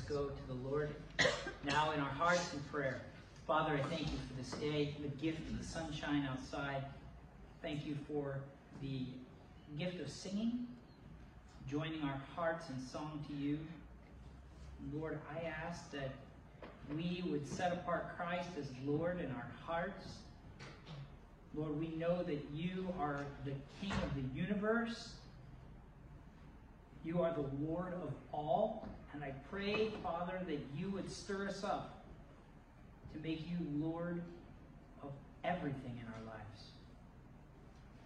let's go to the Lord now in our hearts in prayer. Father, I thank you for this day, the gift of the sunshine outside. Thank you for the gift of singing, joining our hearts in song to you. Lord, I ask that we would set apart Christ as Lord in our hearts. Lord, we know that you are the King of the universe. You are the Lord of all. And I pray, Father, that you would stir us up to make you Lord of everything in our lives.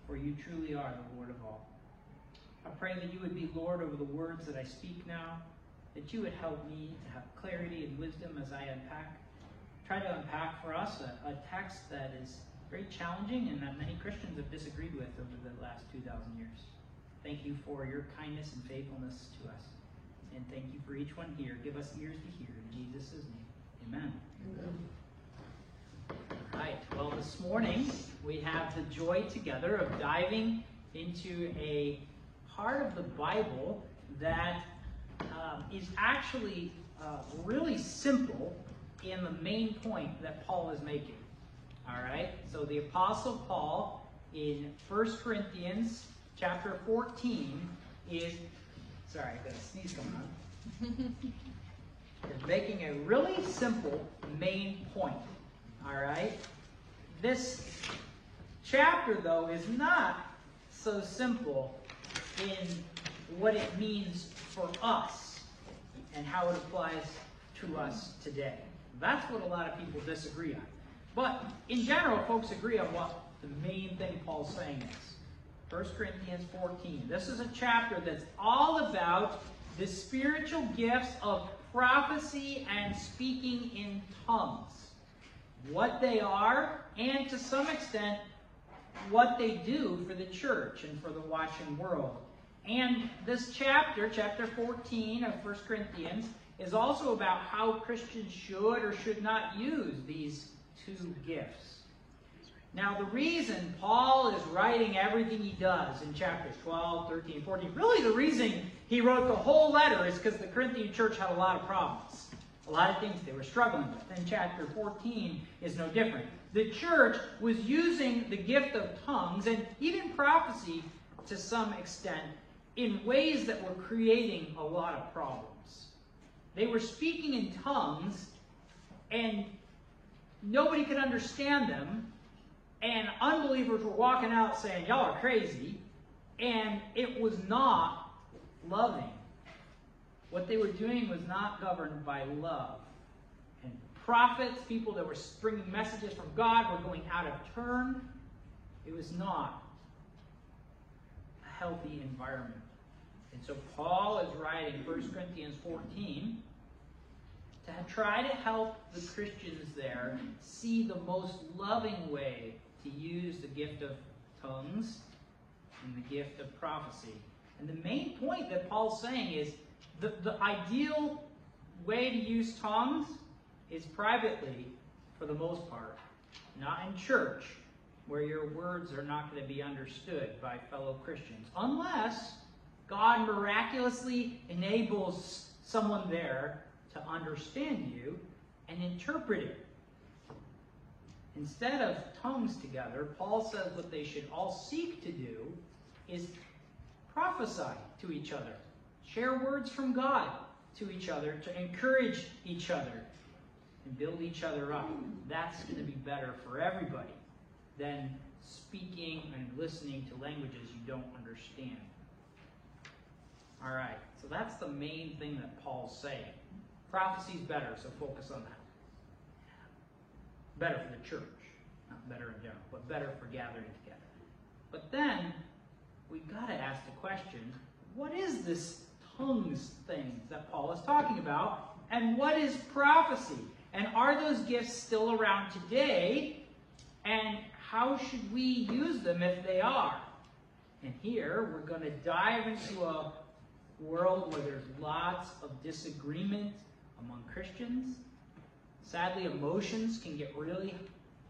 For you truly are the Lord of all. I pray that you would be Lord over the words that I speak now, that you would help me to have clarity and wisdom as I unpack, try to unpack for us a, a text that is very challenging and that many Christians have disagreed with over the last 2,000 years. Thank you for your kindness and faithfulness to us. And thank you for each one here. Give us ears to hear. In Jesus' name, amen. amen. All right. Well, this morning we have the joy together of diving into a part of the Bible that um, is actually uh, really simple in the main point that Paul is making. All right. So the Apostle Paul in 1 Corinthians chapter 14 is sorry, I got a sneeze going on. is making a really simple main point. All right? This chapter, though, is not so simple in what it means for us and how it applies to us today. That's what a lot of people disagree on. But in general, folks agree on what the main thing Paul's saying is. 1 Corinthians 14. This is a chapter that's all about the spiritual gifts of prophecy and speaking in tongues. What they are, and to some extent, what they do for the church and for the watching world. And this chapter, chapter 14 of 1 Corinthians, is also about how Christians should or should not use these two gifts. Now, the reason Paul is writing everything he does in chapters 12, 13, 14, really the reason he wrote the whole letter is because the Corinthian church had a lot of problems. A lot of things they were struggling with. And chapter 14 is no different. The church was using the gift of tongues and even prophecy to some extent in ways that were creating a lot of problems. They were speaking in tongues and nobody could understand them and unbelievers were walking out saying, Y'all are crazy. And it was not loving. What they were doing was not governed by love. And prophets, people that were bringing messages from God, were going out of turn. It was not a healthy environment. And so Paul is writing 1 Corinthians 14 to try to help the Christians there see the most loving way to use the gift of tongues and the gift of prophecy. And the main point that Paul's saying is the, the ideal way to use tongues is privately for the most part, not in church where your words are not going to be understood by fellow Christians, unless God miraculously enables someone there to understand you and interpret it. Instead of tongues together, Paul says what they should all seek to do is prophesy to each other, share words from God to each other, to encourage each other, and build each other up. That's going to be better for everybody than speaking and listening to languages you don't understand. All right, so that's the main thing that Paul's saying. Prophecy is better, so focus on that better for the church. Not better in general, but better for gathering together. But then we've got to ask the question what is this tongues thing that Paul is talking about? And what is prophecy? And are those gifts still around today? And how should we use them if they are? And here we're going to dive into a world where there's lots of disagreement among Christians Sadly, emotions can get really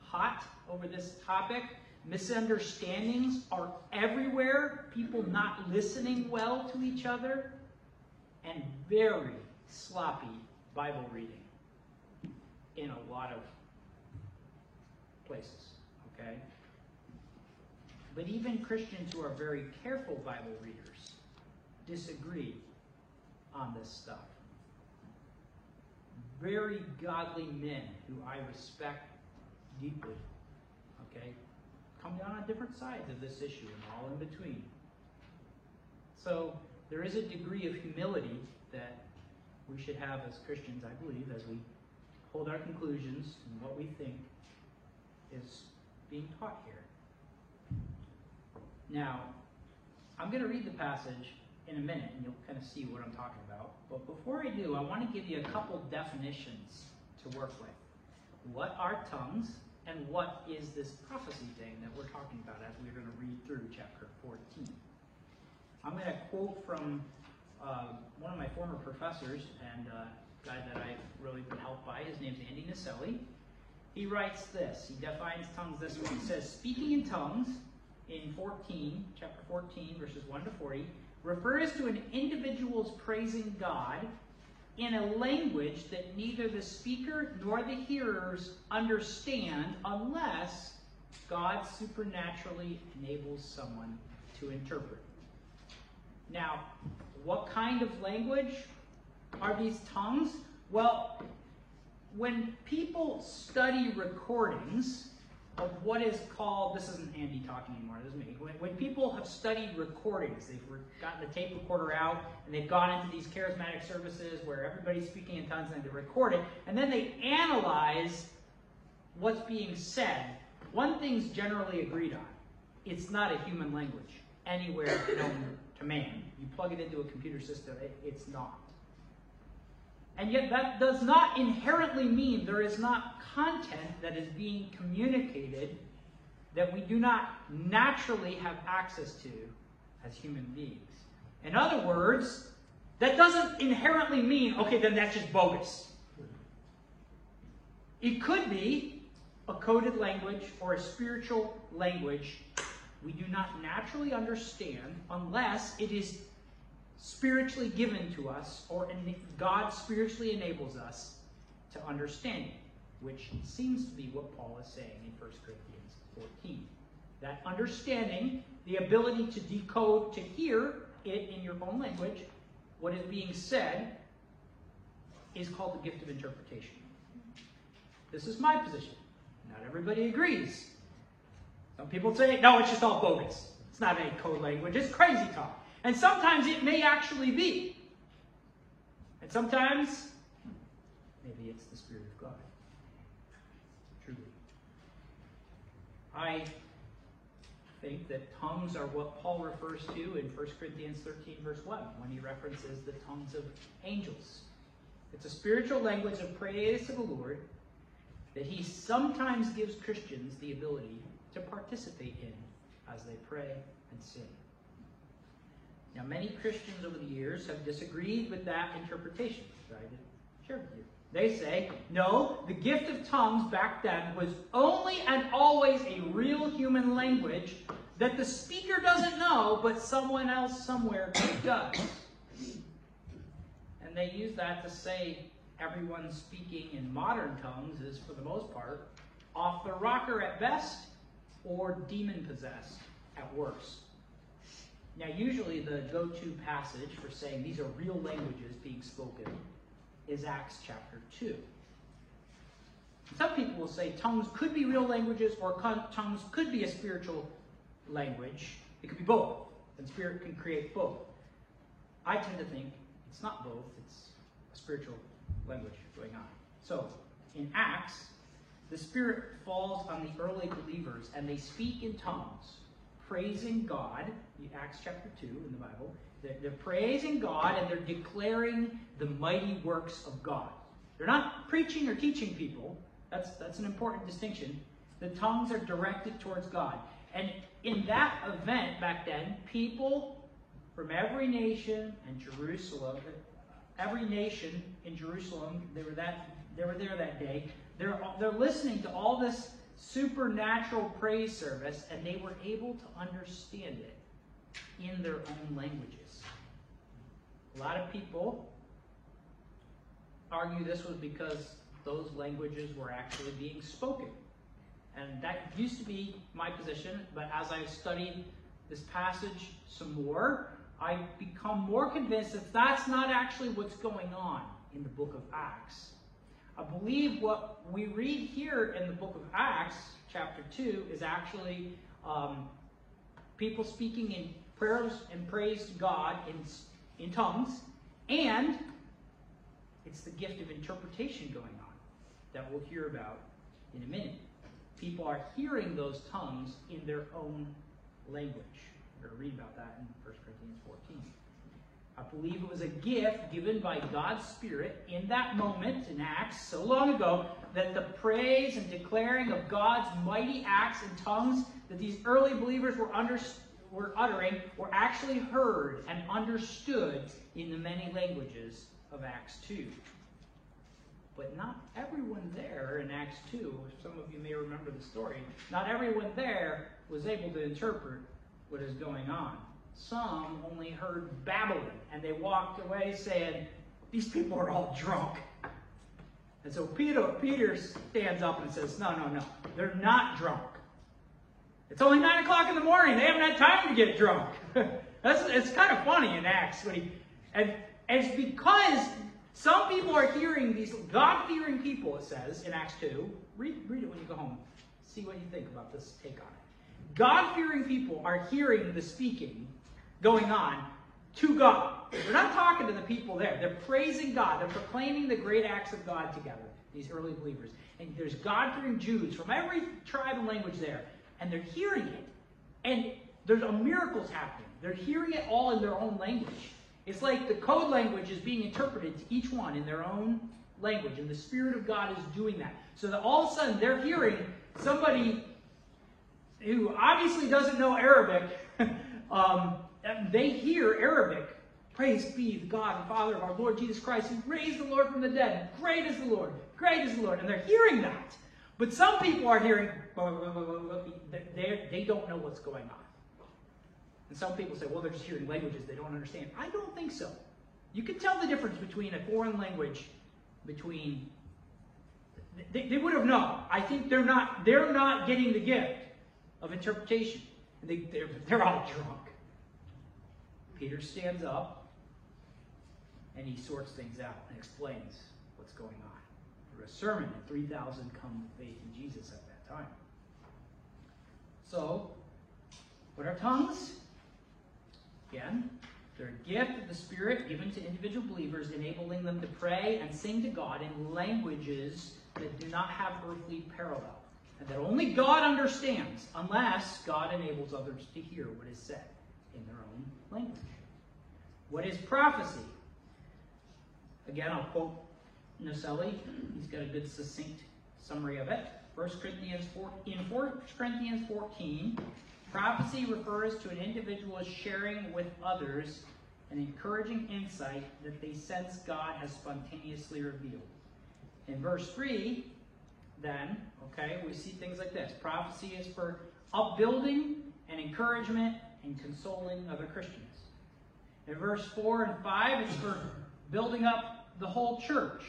hot over this topic. Misunderstandings are everywhere, people not listening well to each other, and very sloppy Bible reading in a lot of places, okay? But even Christians who are very careful Bible readers disagree on this stuff. Very godly men who I respect deeply, okay, come down on different sides of this issue and all in between. So there is a degree of humility that we should have as Christians, I believe, as we hold our conclusions and what we think is being taught here. Now, I'm going to read the passage in a minute and you'll kind of see what I'm talking about. But before I do, I want to give you a couple definitions to work with. What are tongues and what is this prophecy thing that we're talking about as we're going to read through chapter 14? I'm going to quote from uh, one of my former professors and a guy that I've really been helped by. His name's Andy Naselli. He writes this. He defines tongues this way. He says, speaking in tongues in 14, chapter 14, verses 1 to 40, refers to an individual's praising God in a language that neither the speaker nor the hearers understand unless God supernaturally enables someone to interpret. Now, what kind of language are these tongues? Well, when people study recordings of what is called, this isn't Andy talking anymore, this is me. When, when people have studied recordings, they've gotten the tape recorder out and they've gone into these charismatic services where everybody's speaking in tongues and they record it, and then they analyze what's being said. One thing's generally agreed on it's not a human language anywhere known to man. You plug it into a computer system, it, it's not. And yet, that does not inherently mean there is not content that is being communicated that we do not naturally have access to as human beings. In other words, that doesn't inherently mean, okay, then that's just bogus. It could be a coded language or a spiritual language we do not naturally understand unless it is spiritually given to us or God spiritually enables us to understand it, which seems to be what Paul is saying in 1 Corinthians 14. That understanding, the ability to decode, to hear it in your own language, what is being said, is called the gift of interpretation. This is my position. Not everybody agrees. Some people say, no, it's just all bogus. It's not any code language. It's crazy talk. And sometimes it may actually be. And sometimes, maybe it's the Spirit of God. Truly. I think that tongues are what Paul refers to in 1 Corinthians 13, verse 1, when he references the tongues of angels. It's a spiritual language of praise to the Lord that he sometimes gives Christians the ability to participate in as they pray and sing. Now, many Christians over the years have disagreed with that interpretation that I shared with you. They say, no, the gift of tongues back then was only and always a real human language that the speaker doesn't know, but someone else somewhere does. And they use that to say everyone speaking in modern tongues is, for the most part, off the rocker at best or demon possessed at worst. Now, usually the go to passage for saying these are real languages being spoken is Acts chapter 2. Some people will say tongues could be real languages or tongues could be a spiritual language. It could be both, and spirit can create both. I tend to think it's not both, it's a spiritual language going on. So, in Acts, the Spirit falls on the early believers and they speak in tongues, praising God. Acts chapter 2 in the Bible. They're, they're praising God and they're declaring the mighty works of God. They're not preaching or teaching people. That's, that's an important distinction. The tongues are directed towards God. And in that event back then, people from every nation and Jerusalem, every nation in Jerusalem, they were that they were there that day. They're, they're listening to all this supernatural praise service, and they were able to understand it in their own languages. A lot of people argue this was because those languages were actually being spoken. And that used to be my position, but as I've studied this passage some more, I've become more convinced that that's not actually what's going on in the book of Acts. I believe what we read here in the book of Acts, chapter 2, is actually um, people speaking in prayers and praise to God in, in tongues, and it's the gift of interpretation going on that we'll hear about in a minute. People are hearing those tongues in their own language. We're going to read about that in 1 Corinthians 14. I believe it was a gift given by God's Spirit in that moment in Acts so long ago that the praise and declaring of God's mighty acts and tongues that these early believers were, under, were uttering were actually heard and understood in the many languages of Acts 2. But not everyone there in Acts 2, some of you may remember the story, not everyone there was able to interpret what is going on. Some only heard babbling, and they walked away saying, These people are all drunk. And so Peter, Peter stands up and says, No, no, no. They're not drunk. It's only 9 o'clock in the morning. They haven't had time to get drunk. That's, it's kind of funny in Acts. When he, and, and it's because some people are hearing these God fearing people, it says in Acts 2. Read, read it when you go home. See what you think about this take on it. God fearing people are hearing the speaking going on to God. They're not talking to the people there. They're praising God. They're proclaiming the great acts of God together, these early believers. And there's God fearing Jews from every tribe and language there. And they're hearing it. And there's a miracles happening. They're hearing it all in their own language. It's like the code language is being interpreted to each one in their own language. And the Spirit of God is doing that. So that all of a sudden they're hearing somebody who obviously doesn't know Arabic um, they hear Arabic. Praise be the God and Father of our Lord Jesus Christ, who raised the Lord from the dead. Great is the Lord. Great is the Lord. And they're hearing that. But some people are hearing, they, don't know what's going on. And some people say, well, they're just hearing languages they don't understand. I don't think so. You can tell the difference between a foreign language, between they, they would have known. I think they're not they're not getting the gift of interpretation. They, they're, they're all drunk. Peter stands up and he sorts things out and explains what's going on. For a sermon, and 3,000 come to faith in Jesus at that time. So, what are tongues? Again, they're a gift of the Spirit given to individual believers, enabling them to pray and sing to God in languages that do not have earthly parallel, and that only God understands, unless God enables others to hear what is said in their own language. What is prophecy? Again, I'll quote Naselli. He's got a good succinct summary of it. 1 Corinthians 4, in 1 Corinthians 14, prophecy refers to an individual sharing with others an encouraging insight that they sense God has spontaneously revealed. In verse 3, then, okay, we see things like this. Prophecy is for upbuilding and encouragement and consoling other Christians. In verse 4 and 5, it's for building up the whole church.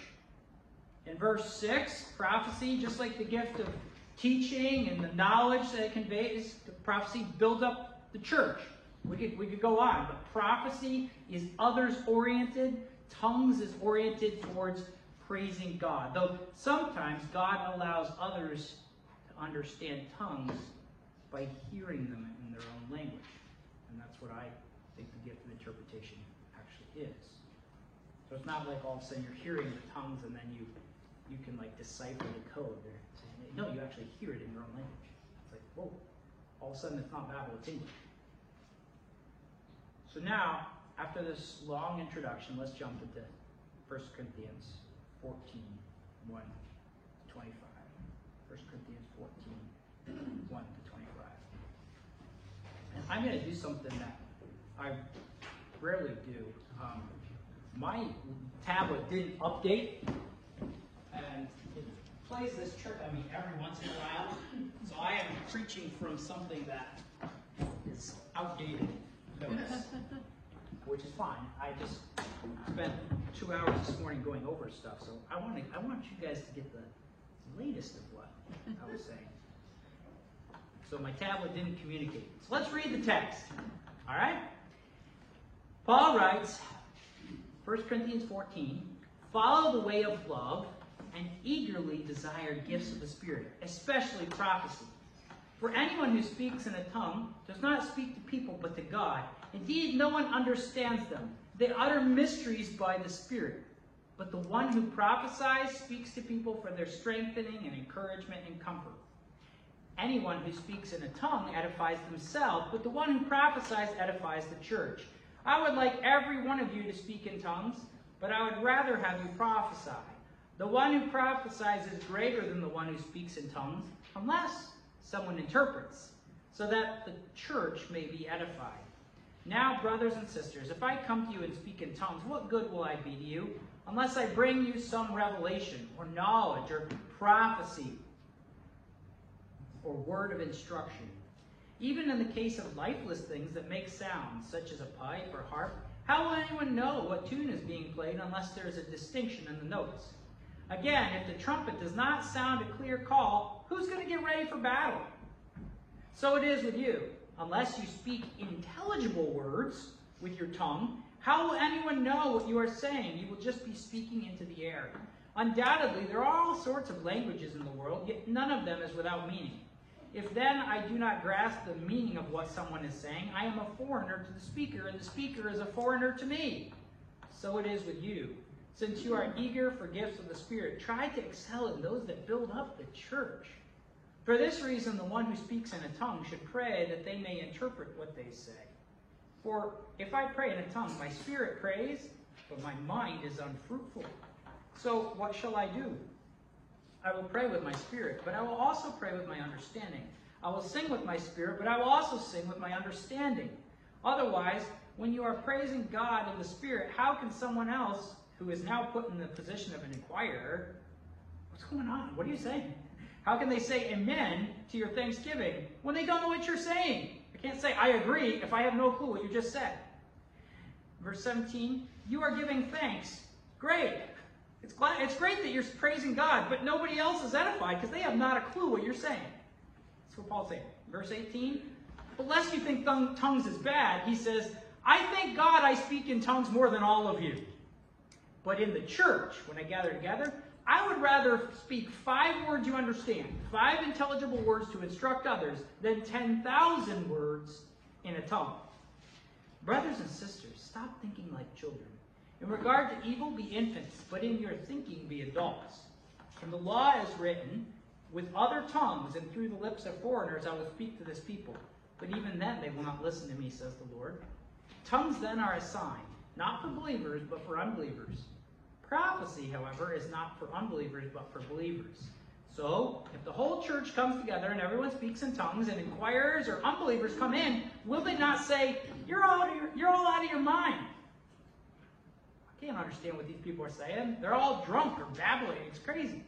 In verse 6, prophecy, just like the gift of teaching and the knowledge that it conveys, prophecy builds up the church. We could, we could go on, but prophecy is others oriented, tongues is oriented towards praising God. Though sometimes God allows others to understand tongues by hearing them in their own language. And that's what I think the gift of interpretation actually is. So it's not like all of a sudden you're hearing the tongues and then you you can like decipher the code. no, you actually hear it in your own language. It's like, whoa, all of a sudden it's not Babel, it's English. So now, after this long introduction, let's jump into 1 Corinthians 14, 1 to 25. 1 Corinthians 14, 1 to 25. And I'm going to do something that I rarely do. Um, my tablet didn't update, and it plays this trick on me every once in a while. So I am preaching from something that is outdated. Notice. which is fine. I just spent two hours this morning going over stuff, so I want I want you guys to get the latest of what I was saying. So my tablet didn't communicate. So let's read the text. All right? Paul writes, 1 Corinthians 14, follow the way of love and eagerly desire gifts of the Spirit, especially prophecy. For anyone who speaks in a tongue does not speak to people but to God. Indeed, no one understands them. They utter mysteries by the Spirit. But the one who prophesies speaks to people for their strengthening and encouragement and comfort. Anyone who speaks in a tongue edifies themselves, but the one who prophesies edifies the church. I would like every one of you to speak in tongues, but I would rather have you prophesy. The one who prophesies is greater than the one who speaks in tongues, unless someone interprets, so that the church may be edified. Now, brothers and sisters, if I come to you and speak in tongues, what good will I be to you? Unless I bring you some revelation, or knowledge, or prophecy, or word of instruction. Even in the case of lifeless things that make sounds, such as a pipe or harp, how will anyone know what tune is being played unless there is a distinction in the notes? Again, if the trumpet does not sound a clear call, who's going to get ready for battle? So it is with you. Unless you speak intelligible words with your tongue, how will anyone know what you are saying? You will just be speaking into the air. Undoubtedly, there are all sorts of languages in the world, yet none of them is without meaning. If then I do not grasp the meaning of what someone is saying, I am a foreigner to the speaker, and the speaker is a foreigner to me. So it is with you. Since you are eager for gifts of the Spirit, try to excel in those that build up the church. For this reason, the one who speaks in a tongue should pray that they may interpret what they say. For if I pray in a tongue, my spirit prays, but my mind is unfruitful. So what shall I do? I will pray with my spirit, but I will also pray with my understanding. I will sing with my spirit, but I will also sing with my understanding. Otherwise, when you are praising God in the spirit, how can someone else who is now put in the position of an inquirer, what's going on? What are you saying? How can they say amen to your thanksgiving when they don't know what you're saying? I can't say I agree if I have no clue what you just said. Verse 17, you are giving thanks. Great. It's, glad, it's great that you're praising God, but nobody else is edified because they have not a clue what you're saying. That's what Paul's saying. Verse 18, but lest you think tongues is bad, he says, I thank God I speak in tongues more than all of you. But in the church, when I gather together, I would rather speak five words you understand, five intelligible words to instruct others, than 10,000 words in a tongue. Brothers and sisters, stop thinking like children. In regard to evil, be infants, but in your thinking be adults. And the law is written, with other tongues and through the lips of foreigners I will speak to this people. But even then they will not listen to me, says the Lord. Tongues then are a sign, not for believers, but for unbelievers. Prophecy, however, is not for unbelievers, but for believers. So, if the whole church comes together and everyone speaks in tongues, and inquirers or unbelievers come in, will they not say, "You're all your, you're all out of your mind"? I can't understand what these people are saying. They're all drunk or babbling. It's crazy.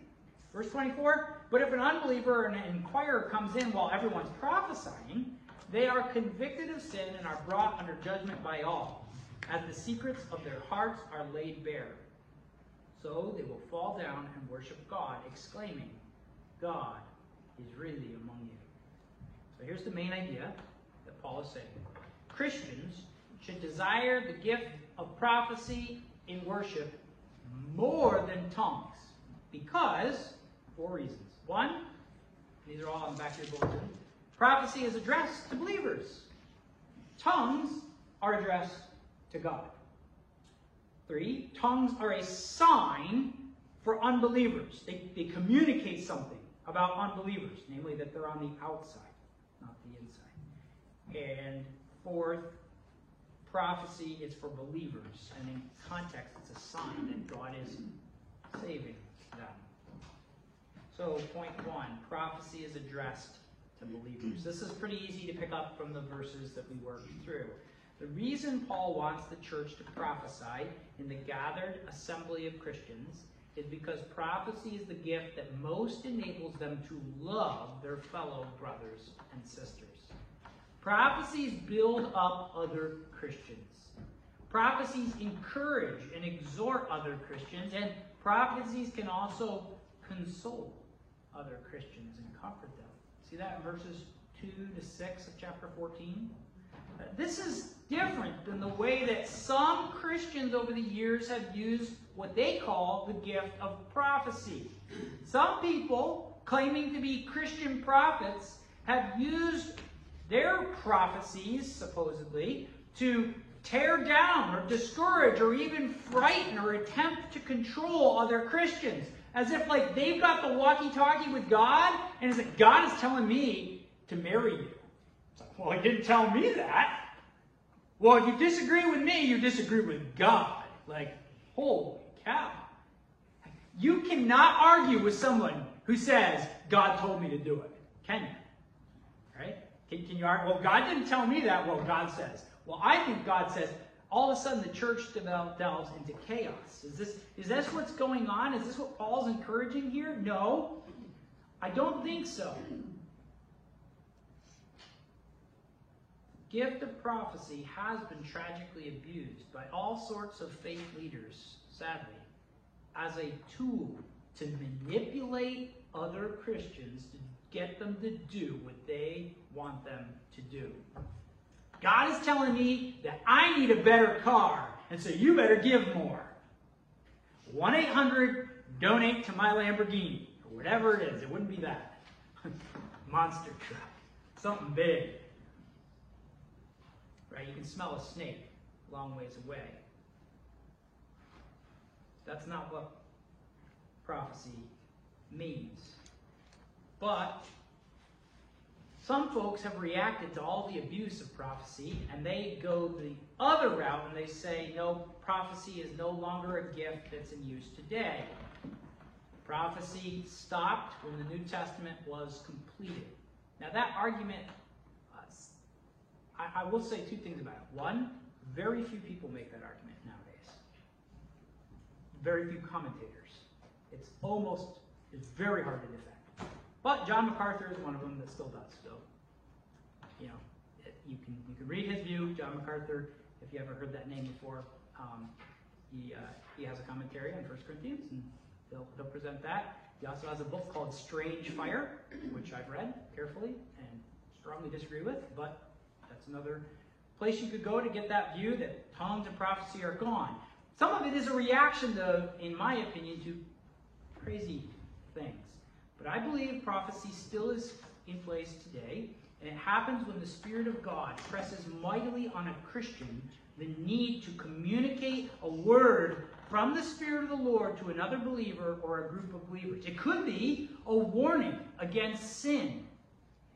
Verse 24. But if an unbeliever or an inquirer comes in while everyone's prophesying, they are convicted of sin and are brought under judgment by all, as the secrets of their hearts are laid bare. So they will fall down and worship God, exclaiming, God is really among you. So here's the main idea that Paul is saying Christians should desire the gift of prophecy in worship more than tongues. Because, four reasons. One, these are all on the back of your bulletin. Prophecy is addressed to believers. Tongues are addressed to God. Three, tongues are a sign for unbelievers. They, they communicate something about unbelievers, namely that they're on the outside, not the inside. And fourth, prophecy is for believers. And in context, it's a sign that God is saving them. So, point one prophecy is addressed to believers. This is pretty easy to pick up from the verses that we worked through. The reason Paul wants the church to prophesy in the gathered assembly of Christians is because prophecy is the gift that most enables them to love their fellow brothers and sisters. Prophecies build up other Christians. Prophecies encourage and exhort other Christians, and prophecies can also console other Christians and comfort them. See that in verses 2 to 6 of chapter 14? Uh, This is different than the way that some Christians over the years have used what they call the gift of prophecy. Some people, claiming to be Christian prophets, have used their prophecies, supposedly, to tear down or discourage or even frighten or attempt to control other Christians. As if like they've got the walkie-talkie with God, and it's like God is telling me to marry you. It's like, well, he didn't tell me that. Well, if you disagree with me, you disagree with God. Like, holy cow. You cannot argue with someone who says, God told me to do it. Can you? Can, can you argue? Well, God didn't tell me that. Well, God says. Well, I think God says. All of a sudden, the church delves into chaos. Is this is this what's going on? Is this what Paul's encouraging here? No, I don't think so. Gift of prophecy has been tragically abused by all sorts of faith leaders, sadly, as a tool to manipulate other Christians to get them to do what they want them to do. God is telling me that I need a better car, and so you better give more. 1 800 donate to my Lamborghini, or whatever it is. It wouldn't be that. Monster truck. Something big. Right? You can smell a snake a long ways away. That's not what prophecy means. But some folks have reacted to all the abuse of prophecy and they go the other route and they say, no, prophecy is no longer a gift that's in use today. Prophecy stopped when the New Testament was completed. Now, that argument, uh, I, I will say two things about it. One, very few people make that argument nowadays, very few commentators. It's almost, it's very hard to defend. But John MacArthur is one of them that still does. So, you know, it, you can you can read his view. John MacArthur, if you ever heard that name before, um, he uh, he has a commentary on 1 Corinthians, and he'll he'll present that. He also has a book called Strange Fire, which I've read carefully and strongly disagree with, but that's another place you could go to get that view that tongues and prophecy are gone. Some of it is a reaction, though, in my opinion, to crazy things. But I believe prophecy still is in place today, and it happens when the Spirit of God presses mightily on a Christian the need to communicate a word from the Spirit of the Lord to another believer or a group of believers. It could be a warning against sin.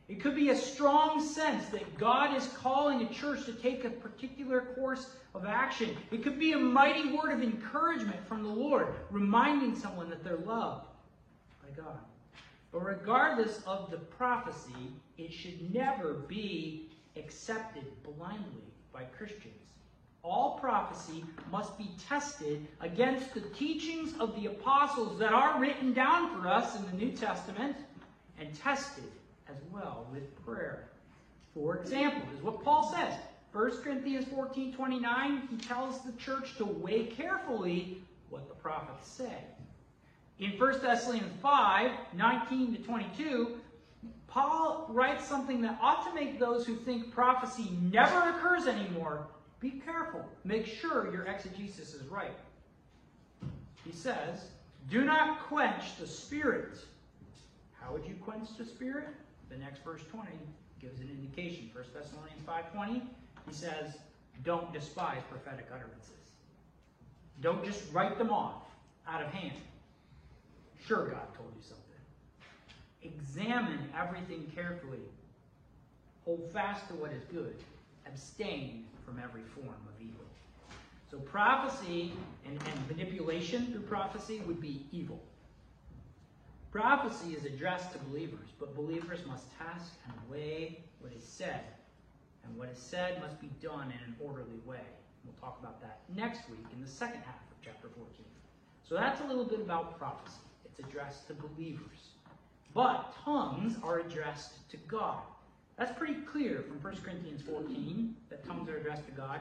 It could be a strong sense that God is calling a church to take a particular course of action. It could be a mighty word of encouragement from the Lord, reminding someone that they're loved by God. But regardless of the prophecy, it should never be accepted blindly by Christians. All prophecy must be tested against the teachings of the apostles that are written down for us in the New Testament and tested as well with prayer. For example, is what Paul says. 1 Corinthians 14 29, he tells the church to weigh carefully what the prophets say. In 1 Thessalonians 5 19 to 22, Paul writes something that ought to make those who think prophecy never occurs anymore be careful. Make sure your exegesis is right. He says, Do not quench the spirit. How would you quench the spirit? The next verse 20 gives an indication. 1 Thessalonians 5.20, he says, Don't despise prophetic utterances. Don't just write them off out of hand. Sure, God told you something. Examine everything carefully. Hold fast to what is good. Abstain from every form of evil. So prophecy and, and manipulation through prophecy would be evil. Prophecy is addressed to believers, but believers must test and weigh what is said. And what is said must be done in an orderly way. We'll talk about that next week in the second half of chapter 14. So that's a little bit about prophecy. It's addressed to believers. But tongues are addressed to God. That's pretty clear from 1 Corinthians 14 that tongues are addressed to God.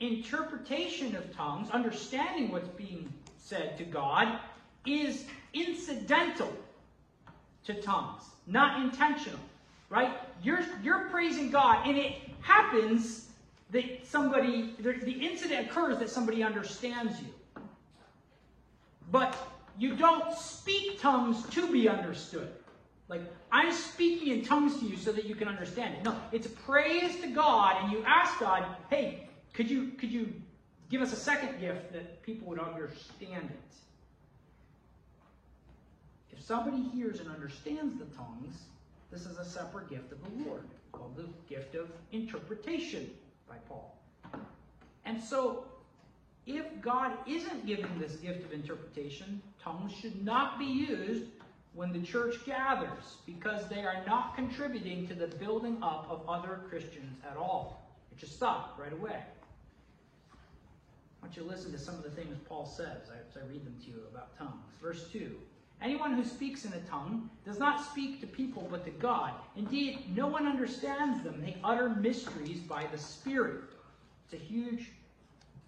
interpretation of tongues, understanding what's being said to God, is incidental to tongues, not intentional. Right? You're you're praising God, and it happens that somebody the, the incident occurs that somebody understands you. But you don't speak tongues to be understood. Like, I'm speaking in tongues to you so that you can understand it. No, it's praise to God, and you ask God, hey, could you could you give us a second gift that people would understand it? If somebody hears and understands the tongues, this is a separate gift of the Lord, called the gift of interpretation by Paul. And so, if God isn't giving this gift of interpretation, tongues should not be used when the church gathers because they are not contributing to the building up of other Christians at all. It should stop right away. I want you to listen to some of the things Paul says as I read them to you about tongues. Verse 2 Anyone who speaks in a tongue does not speak to people but to God. Indeed, no one understands them. They utter mysteries by the Spirit. It's a huge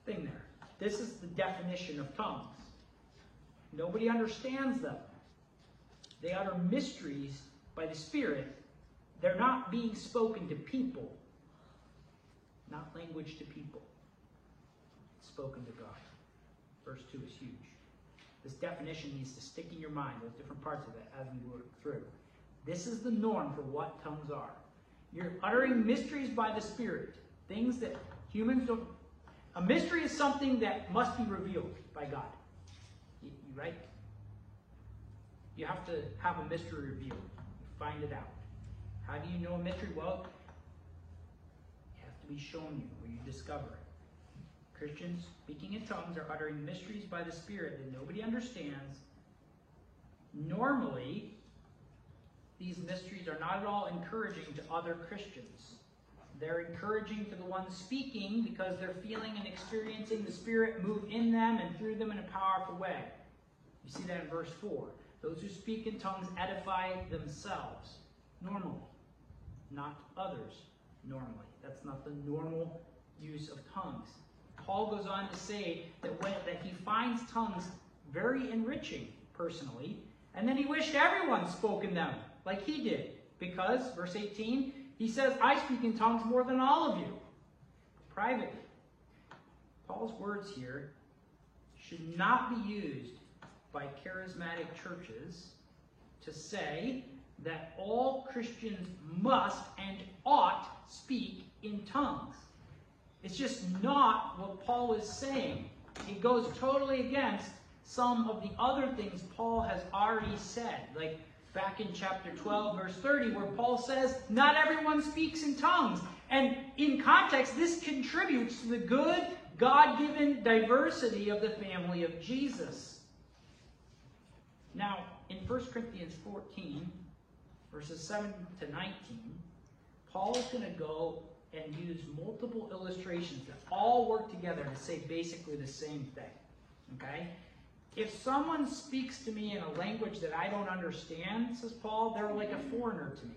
thing there. This is the definition of tongues. Nobody understands them. They utter mysteries by the Spirit. They're not being spoken to people, not language to people. It's spoken to God. Verse 2 is huge. This definition needs to stick in your mind, those different parts of it, as we work through. This is the norm for what tongues are. You're uttering mysteries by the Spirit, things that humans don't. A mystery is something that must be revealed by God. Right? You have to have a mystery revealed. Find it out. How do you know a mystery? Well, it has to be shown you, or you discover it. Christians speaking in tongues are uttering mysteries by the Spirit that nobody understands. Normally, these mysteries are not at all encouraging to other Christians. They're encouraging to the ones speaking because they're feeling and experiencing the Spirit move in them and through them in a powerful way. You see that in verse 4. Those who speak in tongues edify themselves normally, not others normally. That's not the normal use of tongues. Paul goes on to say that, when, that he finds tongues very enriching personally, and then he wished everyone spoke in them like he did. Because, verse 18, he says, I speak in tongues more than all of you, privately. Paul's words here should not be used by charismatic churches to say that all Christians must and ought speak in tongues. It's just not what Paul is saying. It goes totally against some of the other things Paul has already said. Like back in chapter 12, verse 30, where Paul says, Not everyone speaks in tongues. And in context, this contributes to the good, God given diversity of the family of Jesus. Now, in 1 Corinthians 14, verses 7 to 19, Paul is going to go and use multiple illustrations that all work together to say basically the same thing. Okay? If someone speaks to me in a language that I don't understand, says Paul, they're like a foreigner to me.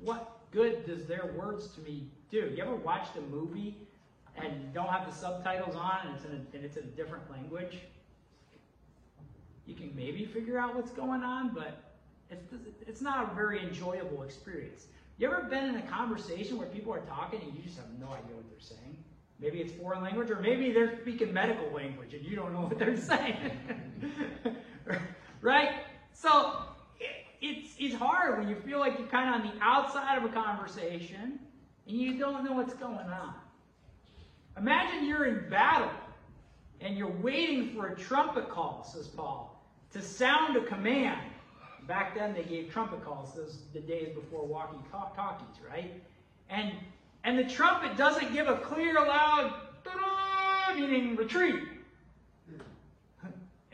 What good does their words to me do? You ever watched a movie and don't have the subtitles on and it's in a, and it's in a different language? You can maybe figure out what's going on, but it's, it's not a very enjoyable experience. You ever been in a conversation where people are talking and you just have no idea what they're saying? Maybe it's foreign language, or maybe they're speaking medical language and you don't know what they're saying. right? So it's, it's hard when you feel like you're kind of on the outside of a conversation and you don't know what's going on. Imagine you're in battle and you're waiting for a trumpet call, says Paul, to sound a command. Back then, they gave trumpet calls. Those the days before walkie-talkies, right? And and the trumpet doesn't give a clear, loud, meaning retreat.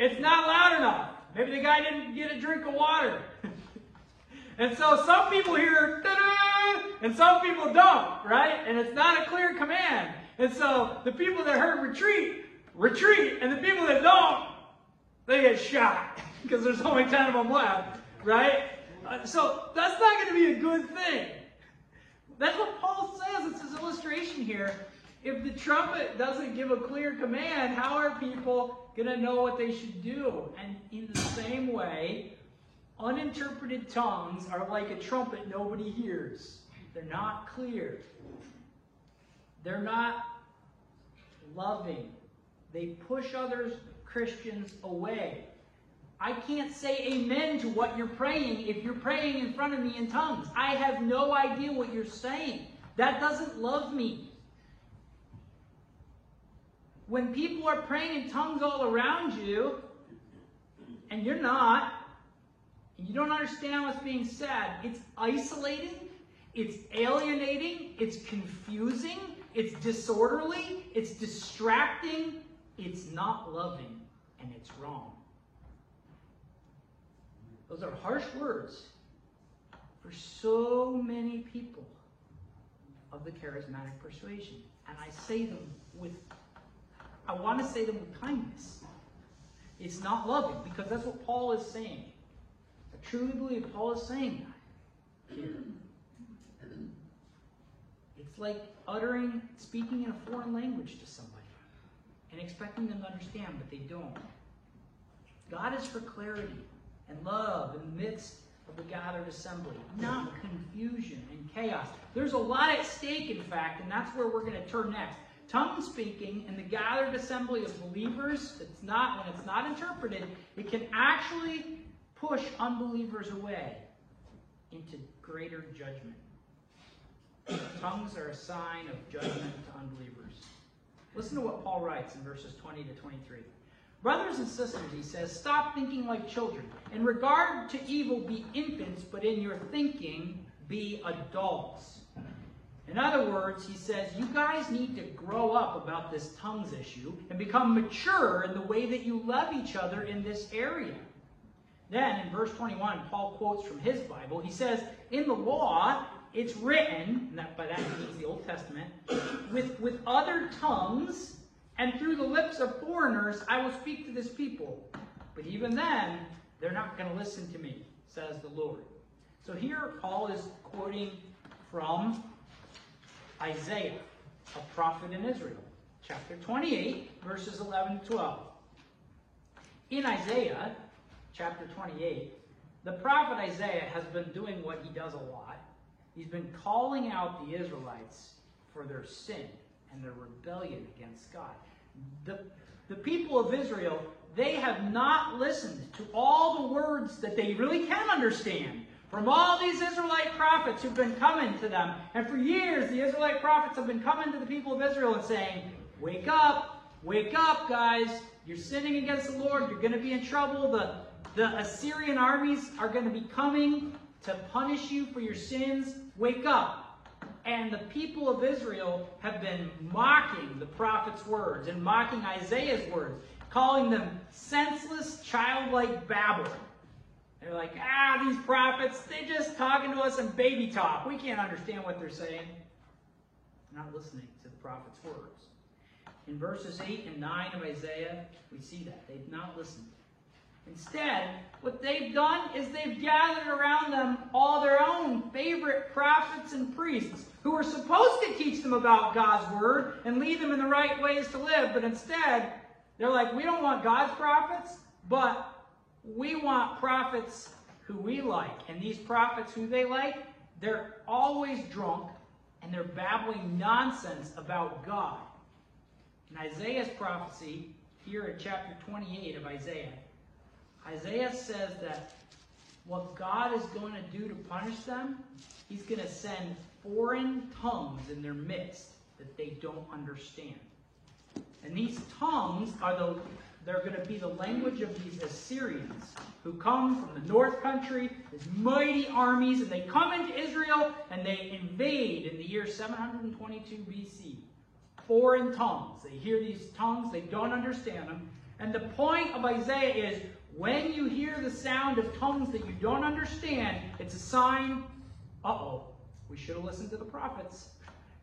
It's not loud enough. Maybe the guy didn't get a drink of water. and so some people hear and some people don't, right? And it's not a clear command. And so the people that heard retreat, retreat, and the people that don't, they get shot because there's only 10 of them left right? Uh, so that's not going to be a good thing. That's what Paul says. It's his illustration here. if the trumpet doesn't give a clear command, how are people going to know what they should do? And in the same way, uninterpreted tongues are like a trumpet nobody hears. They're not clear. They're not loving. They push others, Christians, away. I can't say amen to what you're praying if you're praying in front of me in tongues. I have no idea what you're saying. That doesn't love me. When people are praying in tongues all around you, and you're not, and you don't understand what's being said, it's isolating, it's alienating, it's confusing, it's disorderly, it's distracting, it's not loving, and it's wrong. Those are harsh words for so many people of the charismatic persuasion. And I say them with, I want to say them with kindness. It's not loving because that's what Paul is saying. I truly believe Paul is saying that. It's like uttering, speaking in a foreign language to somebody and expecting them to understand, but they don't. God is for clarity and love in the midst of the gathered assembly, not confusion and chaos. There's a lot at stake, in fact, and that's where we're going to turn next. Tongue speaking in the gathered assembly of believers, it's not when it's not interpreted, it can actually push unbelievers away into greater judgment. Tongues are a sign of judgment to unbelievers. Listen to what Paul writes in verses 20 to 23. Brothers and sisters, he says, stop thinking like children. In regard to evil, be infants, but in your thinking, be adults. In other words, he says, you guys need to grow up about this tongues issue and become mature in the way that you love each other in this area. Then, in verse 21, Paul quotes from his Bible. He says, In the law, it's written, that, by that means the Old Testament, with, with other tongues and through the lips of foreigners I will speak to this people. But even then, they're not going to listen to me, says the Lord. So here Paul is quoting from Isaiah, a prophet in Israel, chapter 28, verses 11 to 12. In Isaiah, chapter 28, the prophet Isaiah has been doing what he does a lot. He's been calling out the Israelites for their sin and their rebellion against God. The, the people of Israel, they have not listened to all the words that they really can understand from all these Israelite prophets who've been coming to them. And for years, the Israelite prophets have been coming to the people of Israel and saying, Wake up, wake up, guys. You're sinning against the Lord. You're going to be in trouble. The, the Assyrian armies are going to be coming to punish you for your sins. Wake up. And the people of Israel have been mocking the prophet's words and mocking Isaiah's words, calling them senseless, childlike babble. They're like, ah, these prophets, they're just talking to us in baby talk. We can't understand what they're saying. They're not listening to the prophet's words. In verses 8 and 9 of Isaiah, we see that. They've not listened. Instead, what they've done is they've gathered around them all their own favorite prophets and priests who were supposed to teach them about God's word and lead them in the right ways to live, but instead, they're like, we don't want God's prophets, but we want prophets who we like. And these prophets who they like, they're always drunk and they're babbling nonsense about God. In Isaiah's prophecy, here in chapter 28 of Isaiah, Isaiah says that what God is going to do to punish them, he's going to send foreign tongues in their midst that they don't understand. And these tongues are the they're going to be the language of these Assyrians who come from the north country, these mighty armies, and they come into Israel and they invade in the year 722 BC. Foreign tongues. They hear these tongues, they don't understand them. And the point of Isaiah is when you hear the sound of tongues that you don't understand, it's a sign uh oh, we should have listened to the prophets.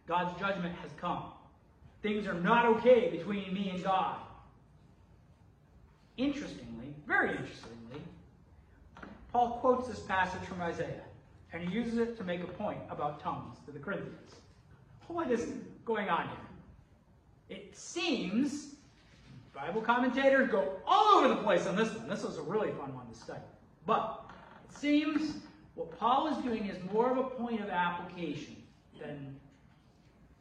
God's judgment has come. Things are not okay between me and God. Interestingly, very interestingly, Paul quotes this passage from Isaiah, and he uses it to make a point about tongues to the Corinthians. What is going on here? It seems, Bible commentators go all over the place on this one. This was a really fun one to study. But it seems what Paul is doing is more of a point of application than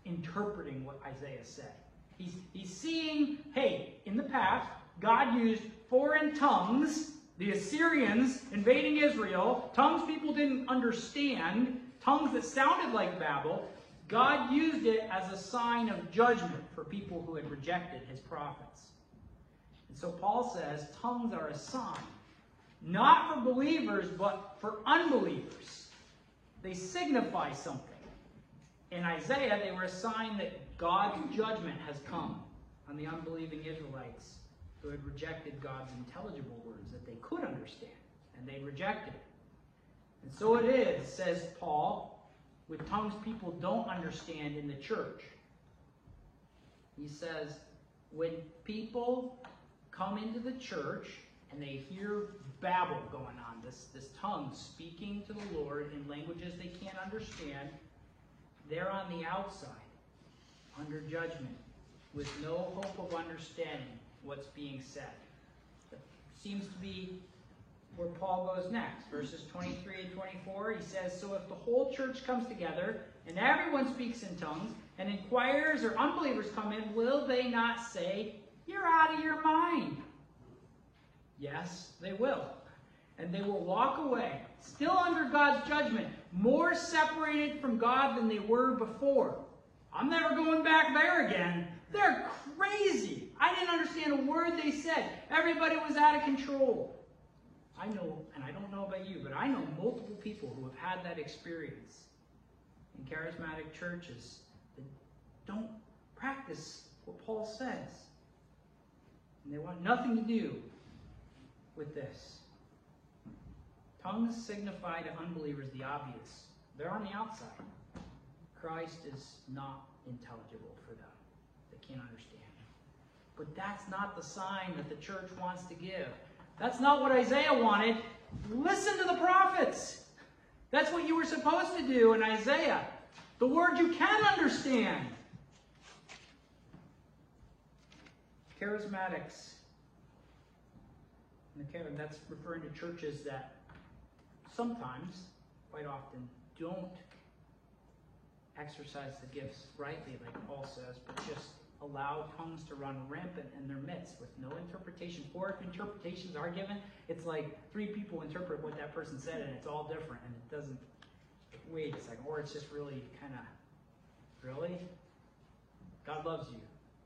interpreting what Isaiah said. He's, he's seeing, hey, in the past, God used foreign tongues, the Assyrians invading Israel, tongues people didn't understand, tongues that sounded like Babel. God used it as a sign of judgment for people who had rejected his prophets. And so Paul says tongues are a sign, not for believers, but for unbelievers. They signify something. In Isaiah, they were a sign that God's judgment has come on the unbelieving Israelites who had rejected God's intelligible words that they could understand, and they rejected it. And so it is, says Paul, with tongues people don't understand in the church. He says, when people come into the church and they hear babble going on, this, this tongue speaking to the Lord in languages they can't understand, they're on the outside, under judgment, with no hope of understanding what's being said. That seems to be where Paul goes next. Verses 23 and 24, he says, So if the whole church comes together, and everyone speaks in tongues, and inquirers or unbelievers come in, will they not say, You're out of your mind? Yes, they will. And they will walk away, still under God's judgment, more separated from God than they were before. I'm never going back there again. They're crazy. I didn't understand a word they said. Everybody was out of control. I know, and I don't know about you, but I know multiple people who have had that experience in charismatic churches that don't practice what Paul says. And they want nothing to do with this. Tongues signify to unbelievers the obvious. They're on the outside. Christ is not intelligible for them. They can't understand. But that's not the sign that the church wants to give. That's not what Isaiah wanted. Listen to the prophets. That's what you were supposed to do in Isaiah. The word you can understand. Charismatics. And that's referring to churches that sometimes, quite often, don't exercise the gifts rightly, like Paul says, but just allow tongues to run rampant in their midst with no interpretation. Or if interpretations are given, it's like three people interpret what that person said and it's all different and it doesn't, wait a second, or it's just really kind of, really? God loves you.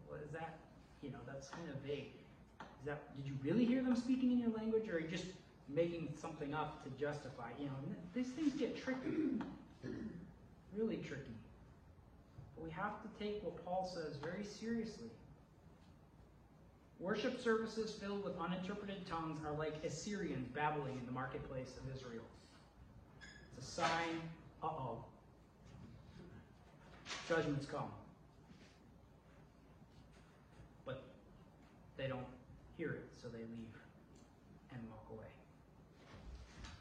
What is that? You know, that's kind of vague. Is that, did you really hear them speaking in your language or are you just making something up to justify? You know, these things get tricky. Really tricky. But we have to take what Paul says very seriously. Worship services filled with uninterpreted tongues are like Assyrians babbling in the marketplace of Israel. It's a sign, uh oh, judgment's come. But they don't hear it, so they leave and walk away.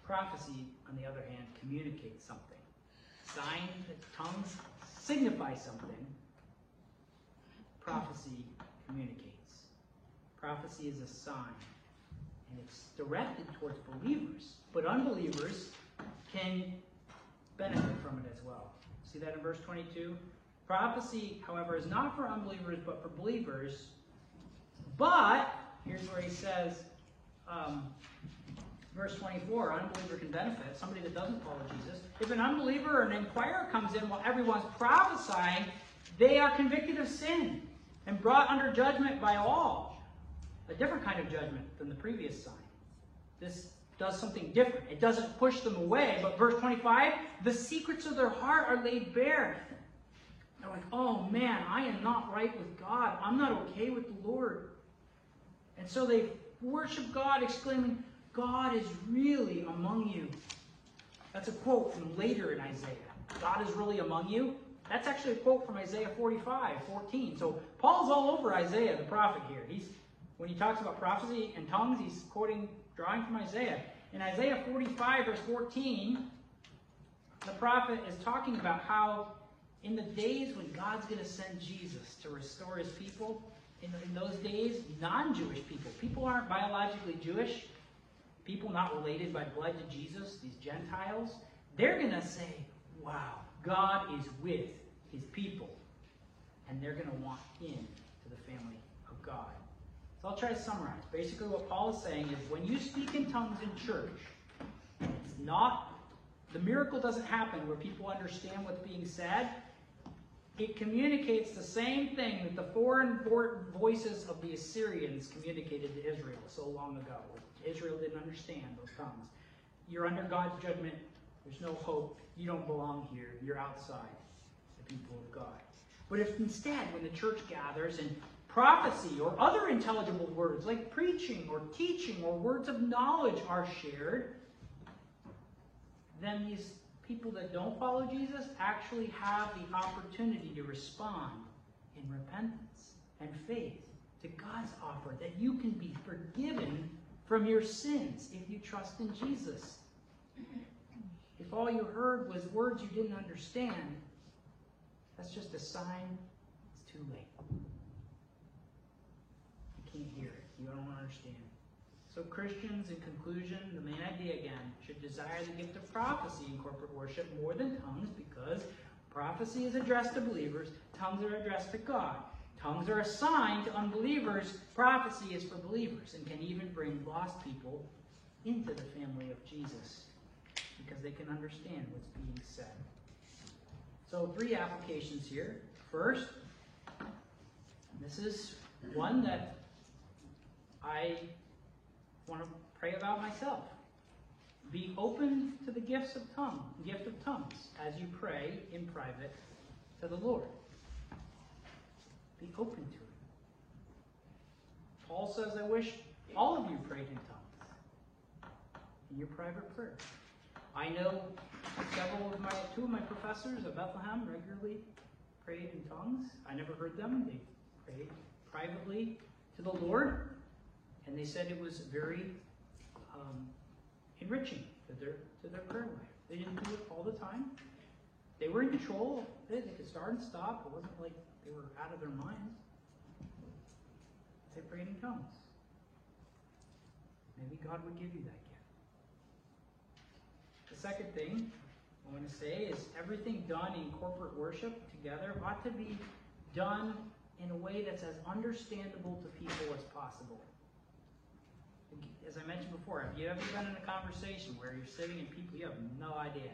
Prophecy, on the other hand, communicates something. Signs, tongues signify something, prophecy communicates. Prophecy is a sign, and it's directed towards believers, but unbelievers can benefit from it as well. See that in verse 22? Prophecy, however, is not for unbelievers, but for believers. But, here's where he says, um, verse 24, an unbeliever can benefit, somebody that doesn't follow Jesus. If an unbeliever or an inquirer comes in while everyone's prophesying, they are convicted of sin and brought under judgment by all. A different kind of judgment than the previous sign. This does something different. It doesn't push them away, but verse 25, the secrets of their heart are laid bare. They're like, oh man, I am not right with God. I'm not okay with the Lord. And so they worship God, exclaiming, God is really among you. That's a quote from later in Isaiah. God is really among you. That's actually a quote from Isaiah 45, 14. So Paul's all over Isaiah, the prophet here. He's when he talks about prophecy and tongues, he's quoting, drawing from Isaiah. In Isaiah 45, verse 14, the prophet is talking about how in the days when God's going to send Jesus to restore his people, in, in those days, non Jewish people, people aren't biologically Jewish, people not related by blood to Jesus, these Gentiles, they're going to say, wow, God is with his people. And they're going to want in to the family of God. So I'll try to summarize. Basically, what Paul is saying is when you speak in tongues in church, it's not, the miracle doesn't happen where people understand what's being said. It communicates the same thing that the foreign voices of the Assyrians communicated to Israel so long ago. Israel didn't understand those tongues. You're under God's judgment. There's no hope. You don't belong here. You're outside the people of God. But if instead, when the church gathers and prophecy or other intelligible words like preaching or teaching or words of knowledge are shared, then these people that don't follow Jesus actually have the opportunity to respond in repentance and faith to God's offer that you can be forgiven from your sins if you trust in Jesus. If all you heard was words you didn't understand, that's just a sign it's too late. You can't hear it. You don't understand. So Christians, in conclusion, the main idea again, should desire the gift of prophecy in corporate worship more than tongues because prophecy is addressed to believers, tongues are addressed to God. Tongues are assigned to unbelievers. Prophecy is for believers and can even bring lost people into the family of Jesus because they can understand what's being said. So, three applications here. First, this is one that I want to pray about myself. Be open to the gifts of tongue, gift of tongues, as you pray in private to the Lord. Be open to it. Paul says, I wish all of you prayed in tongues in your private prayer. I know several of my, two of my professors at Bethlehem regularly prayed in tongues. I never heard them. They prayed privately to the Lord, and they said it was very um, enriching to their to their prayer life. They didn't do it all the time. They were in control. They, they could start and stop. It wasn't like they were out of their minds. They prayed in tongues. Maybe God would give you that gift. The second thing I want to say is everything done in corporate worship together ought to be done in a way that's as understandable to people as possible. As I mentioned before, have you ever been in a conversation where you're sitting and people, you have no idea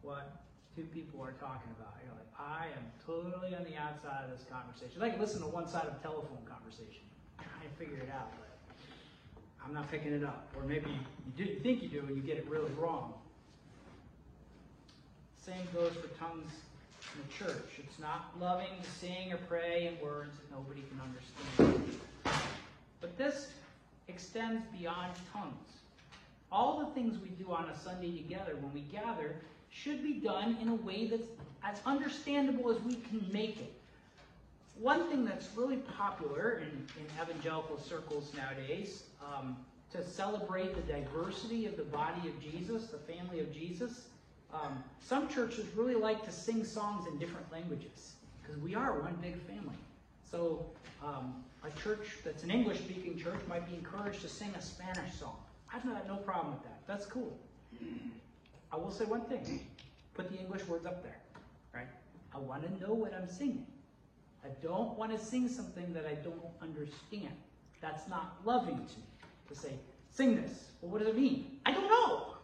what two people are talking about? You're like, I am totally on the outside of this conversation. Like listen to one side of a telephone conversation, I figure it out, but I'm not picking it up. Or maybe you, do, you think you do and you get it really wrong. Same goes for tongues in the church. It's not loving to sing or pray in words that nobody can understand. But this extends beyond tongues. All the things we do on a Sunday together when we gather should be done in a way that's as understandable as we can make it. One thing that's really popular in, in evangelical circles nowadays um, to celebrate the diversity of the body of Jesus, the family of Jesus, um, some churches really like to sing songs in different languages because we are one big family. So um, a church that's an English speaking church might be encouraged to sing a Spanish song. I've got no problem with that. That's cool. I will say one thing put the English words up there, right? I want to know what I'm singing. I don't want to sing something that I don't understand. That's not loving to me to say, sing this. Well, what does it mean? I don't know.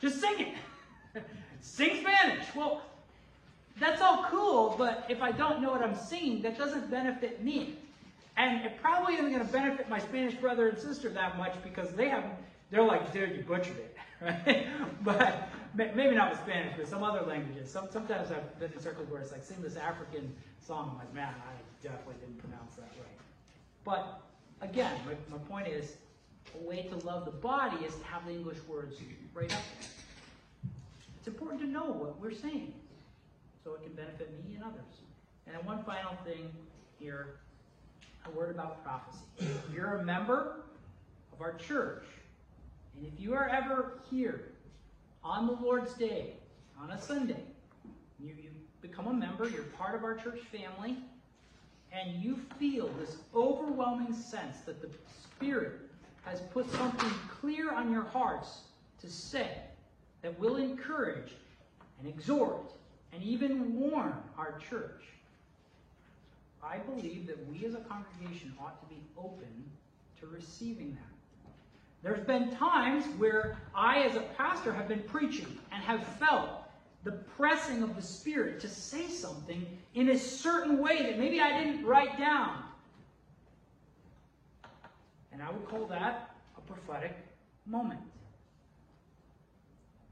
Just sing it. sing Spanish. Well, that's all cool, but if I don't know what I'm singing, that doesn't benefit me. And it probably isn't going to benefit my Spanish brother and sister that much because they have, they're like, dude, you butchered it, right? but maybe not with Spanish, but some other languages. Some, sometimes I've been in circles where it's like, sing this African song. I'm like, man, I definitely didn't pronounce that right. But again, my, my point is, a way to love the body is to have the English words right up there. It's important to know what we're saying so it can benefit me and others. And one final thing here a word about prophecy. If you're a member of our church, and if you are ever here on the Lord's Day, on a Sunday, you, you become a member, you're part of our church family, and you feel this overwhelming sense that the Spirit has put something clear on your hearts to say that will encourage and exhort and even warn our church, I believe that we as a congregation ought to be open to receiving that. There's been times where I, as a pastor, have been preaching and have felt the pressing of the Spirit to say something in a certain way that maybe I didn't write down. And I would call that a prophetic moment.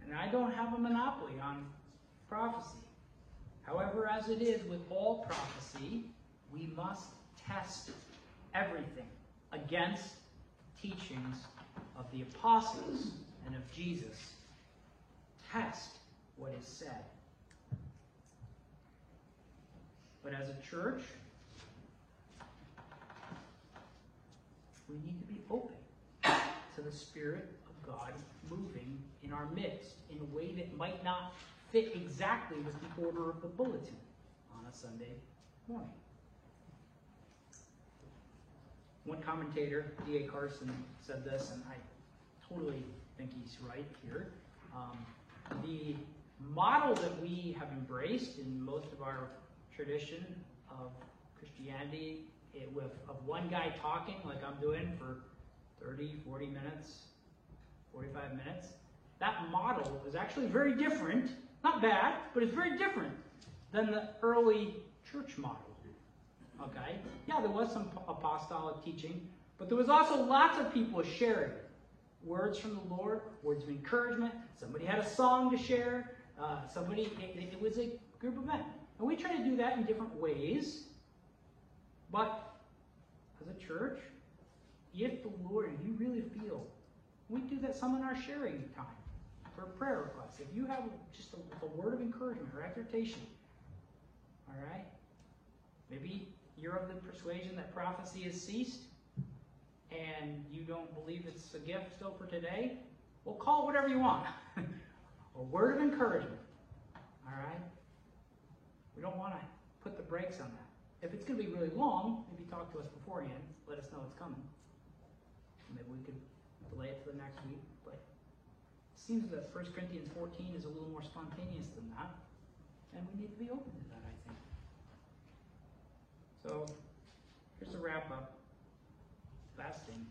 And I don't have a monopoly on prophecy. However, as it is with all prophecy, we must test everything against teachings of the apostles and of Jesus. Test what is said. But as a church, we need to be open to the Spirit of God moving in our midst in a way that might not fit exactly with the order of the bulletin on a Sunday morning. One commentator, D.A. Carson, said this, and I totally think he's right here. Um, the model that we have embraced in most of our tradition of Christianity, it, with of one guy talking like I'm doing for 30, 40 minutes, 45 minutes, that model is actually very different. Not bad, but it's very different than the early church model. Okay? Yeah, there was some apostolic teaching, but there was also lots of people sharing words from the Lord, words of encouragement. Somebody had a song to share. Uh, somebody, it, it was a group of men. And we try to do that in different ways. But as a church, if the Lord, you really feel, we do that some in our sharing time for prayer requests. If you have just a, a word of encouragement or exhortation, all right, maybe you're of the persuasion that prophecy has ceased and you don't believe it's a gift still for today, well, call it whatever you want. a word of encouragement. All right? We don't want to put the brakes on that. If it's going to be really long, maybe talk to us beforehand. Let us know it's coming. Maybe we could delay it to the next week. Seems that 1 Corinthians 14 is a little more spontaneous than that. And we need to be open to that, I think. So, here's a wrap up. Fasting.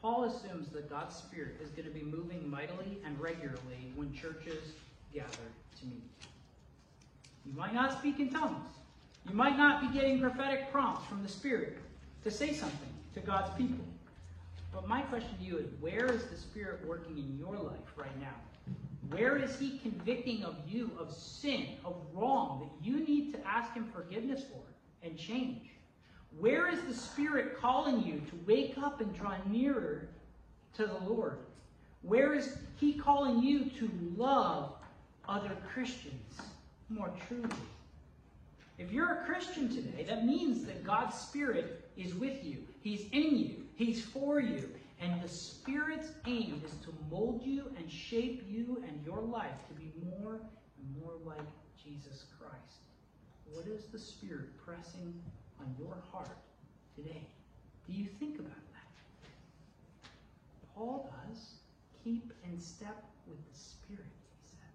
Paul assumes that God's Spirit is going to be moving mightily and regularly when churches gather to meet. You might not speak in tongues. You might not be getting prophetic prompts from the Spirit to say something to God's people. But my question to you is where is the Spirit working in your life right now? Where is He convicting of you of sin, of wrong that you need to ask Him forgiveness for and change? Where is the Spirit calling you to wake up and draw nearer to the Lord? Where is He calling you to love other Christians more truly? If you're a Christian today, that means that God's Spirit is with you. He's in you. He's for you. And the Spirit's aim is to mold you and shape you and your life to be more and more like Jesus Christ. What is the Spirit pressing on your heart today? Do you think about that? Paul does. Keep in step with the Spirit, he said.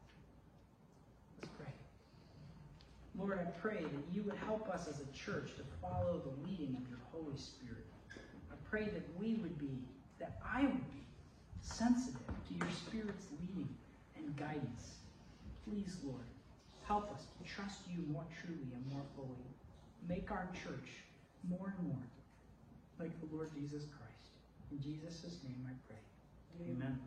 Let's pray. Lord, I pray that you would help us as a church to follow the leading of your Holy Spirit. Pray that we would be, that I would be, sensitive to your Spirit's leading and guidance. Please, Lord, help us to trust you more truly and more fully make our church more and more like the Lord Jesus Christ. In Jesus' name I pray. Amen.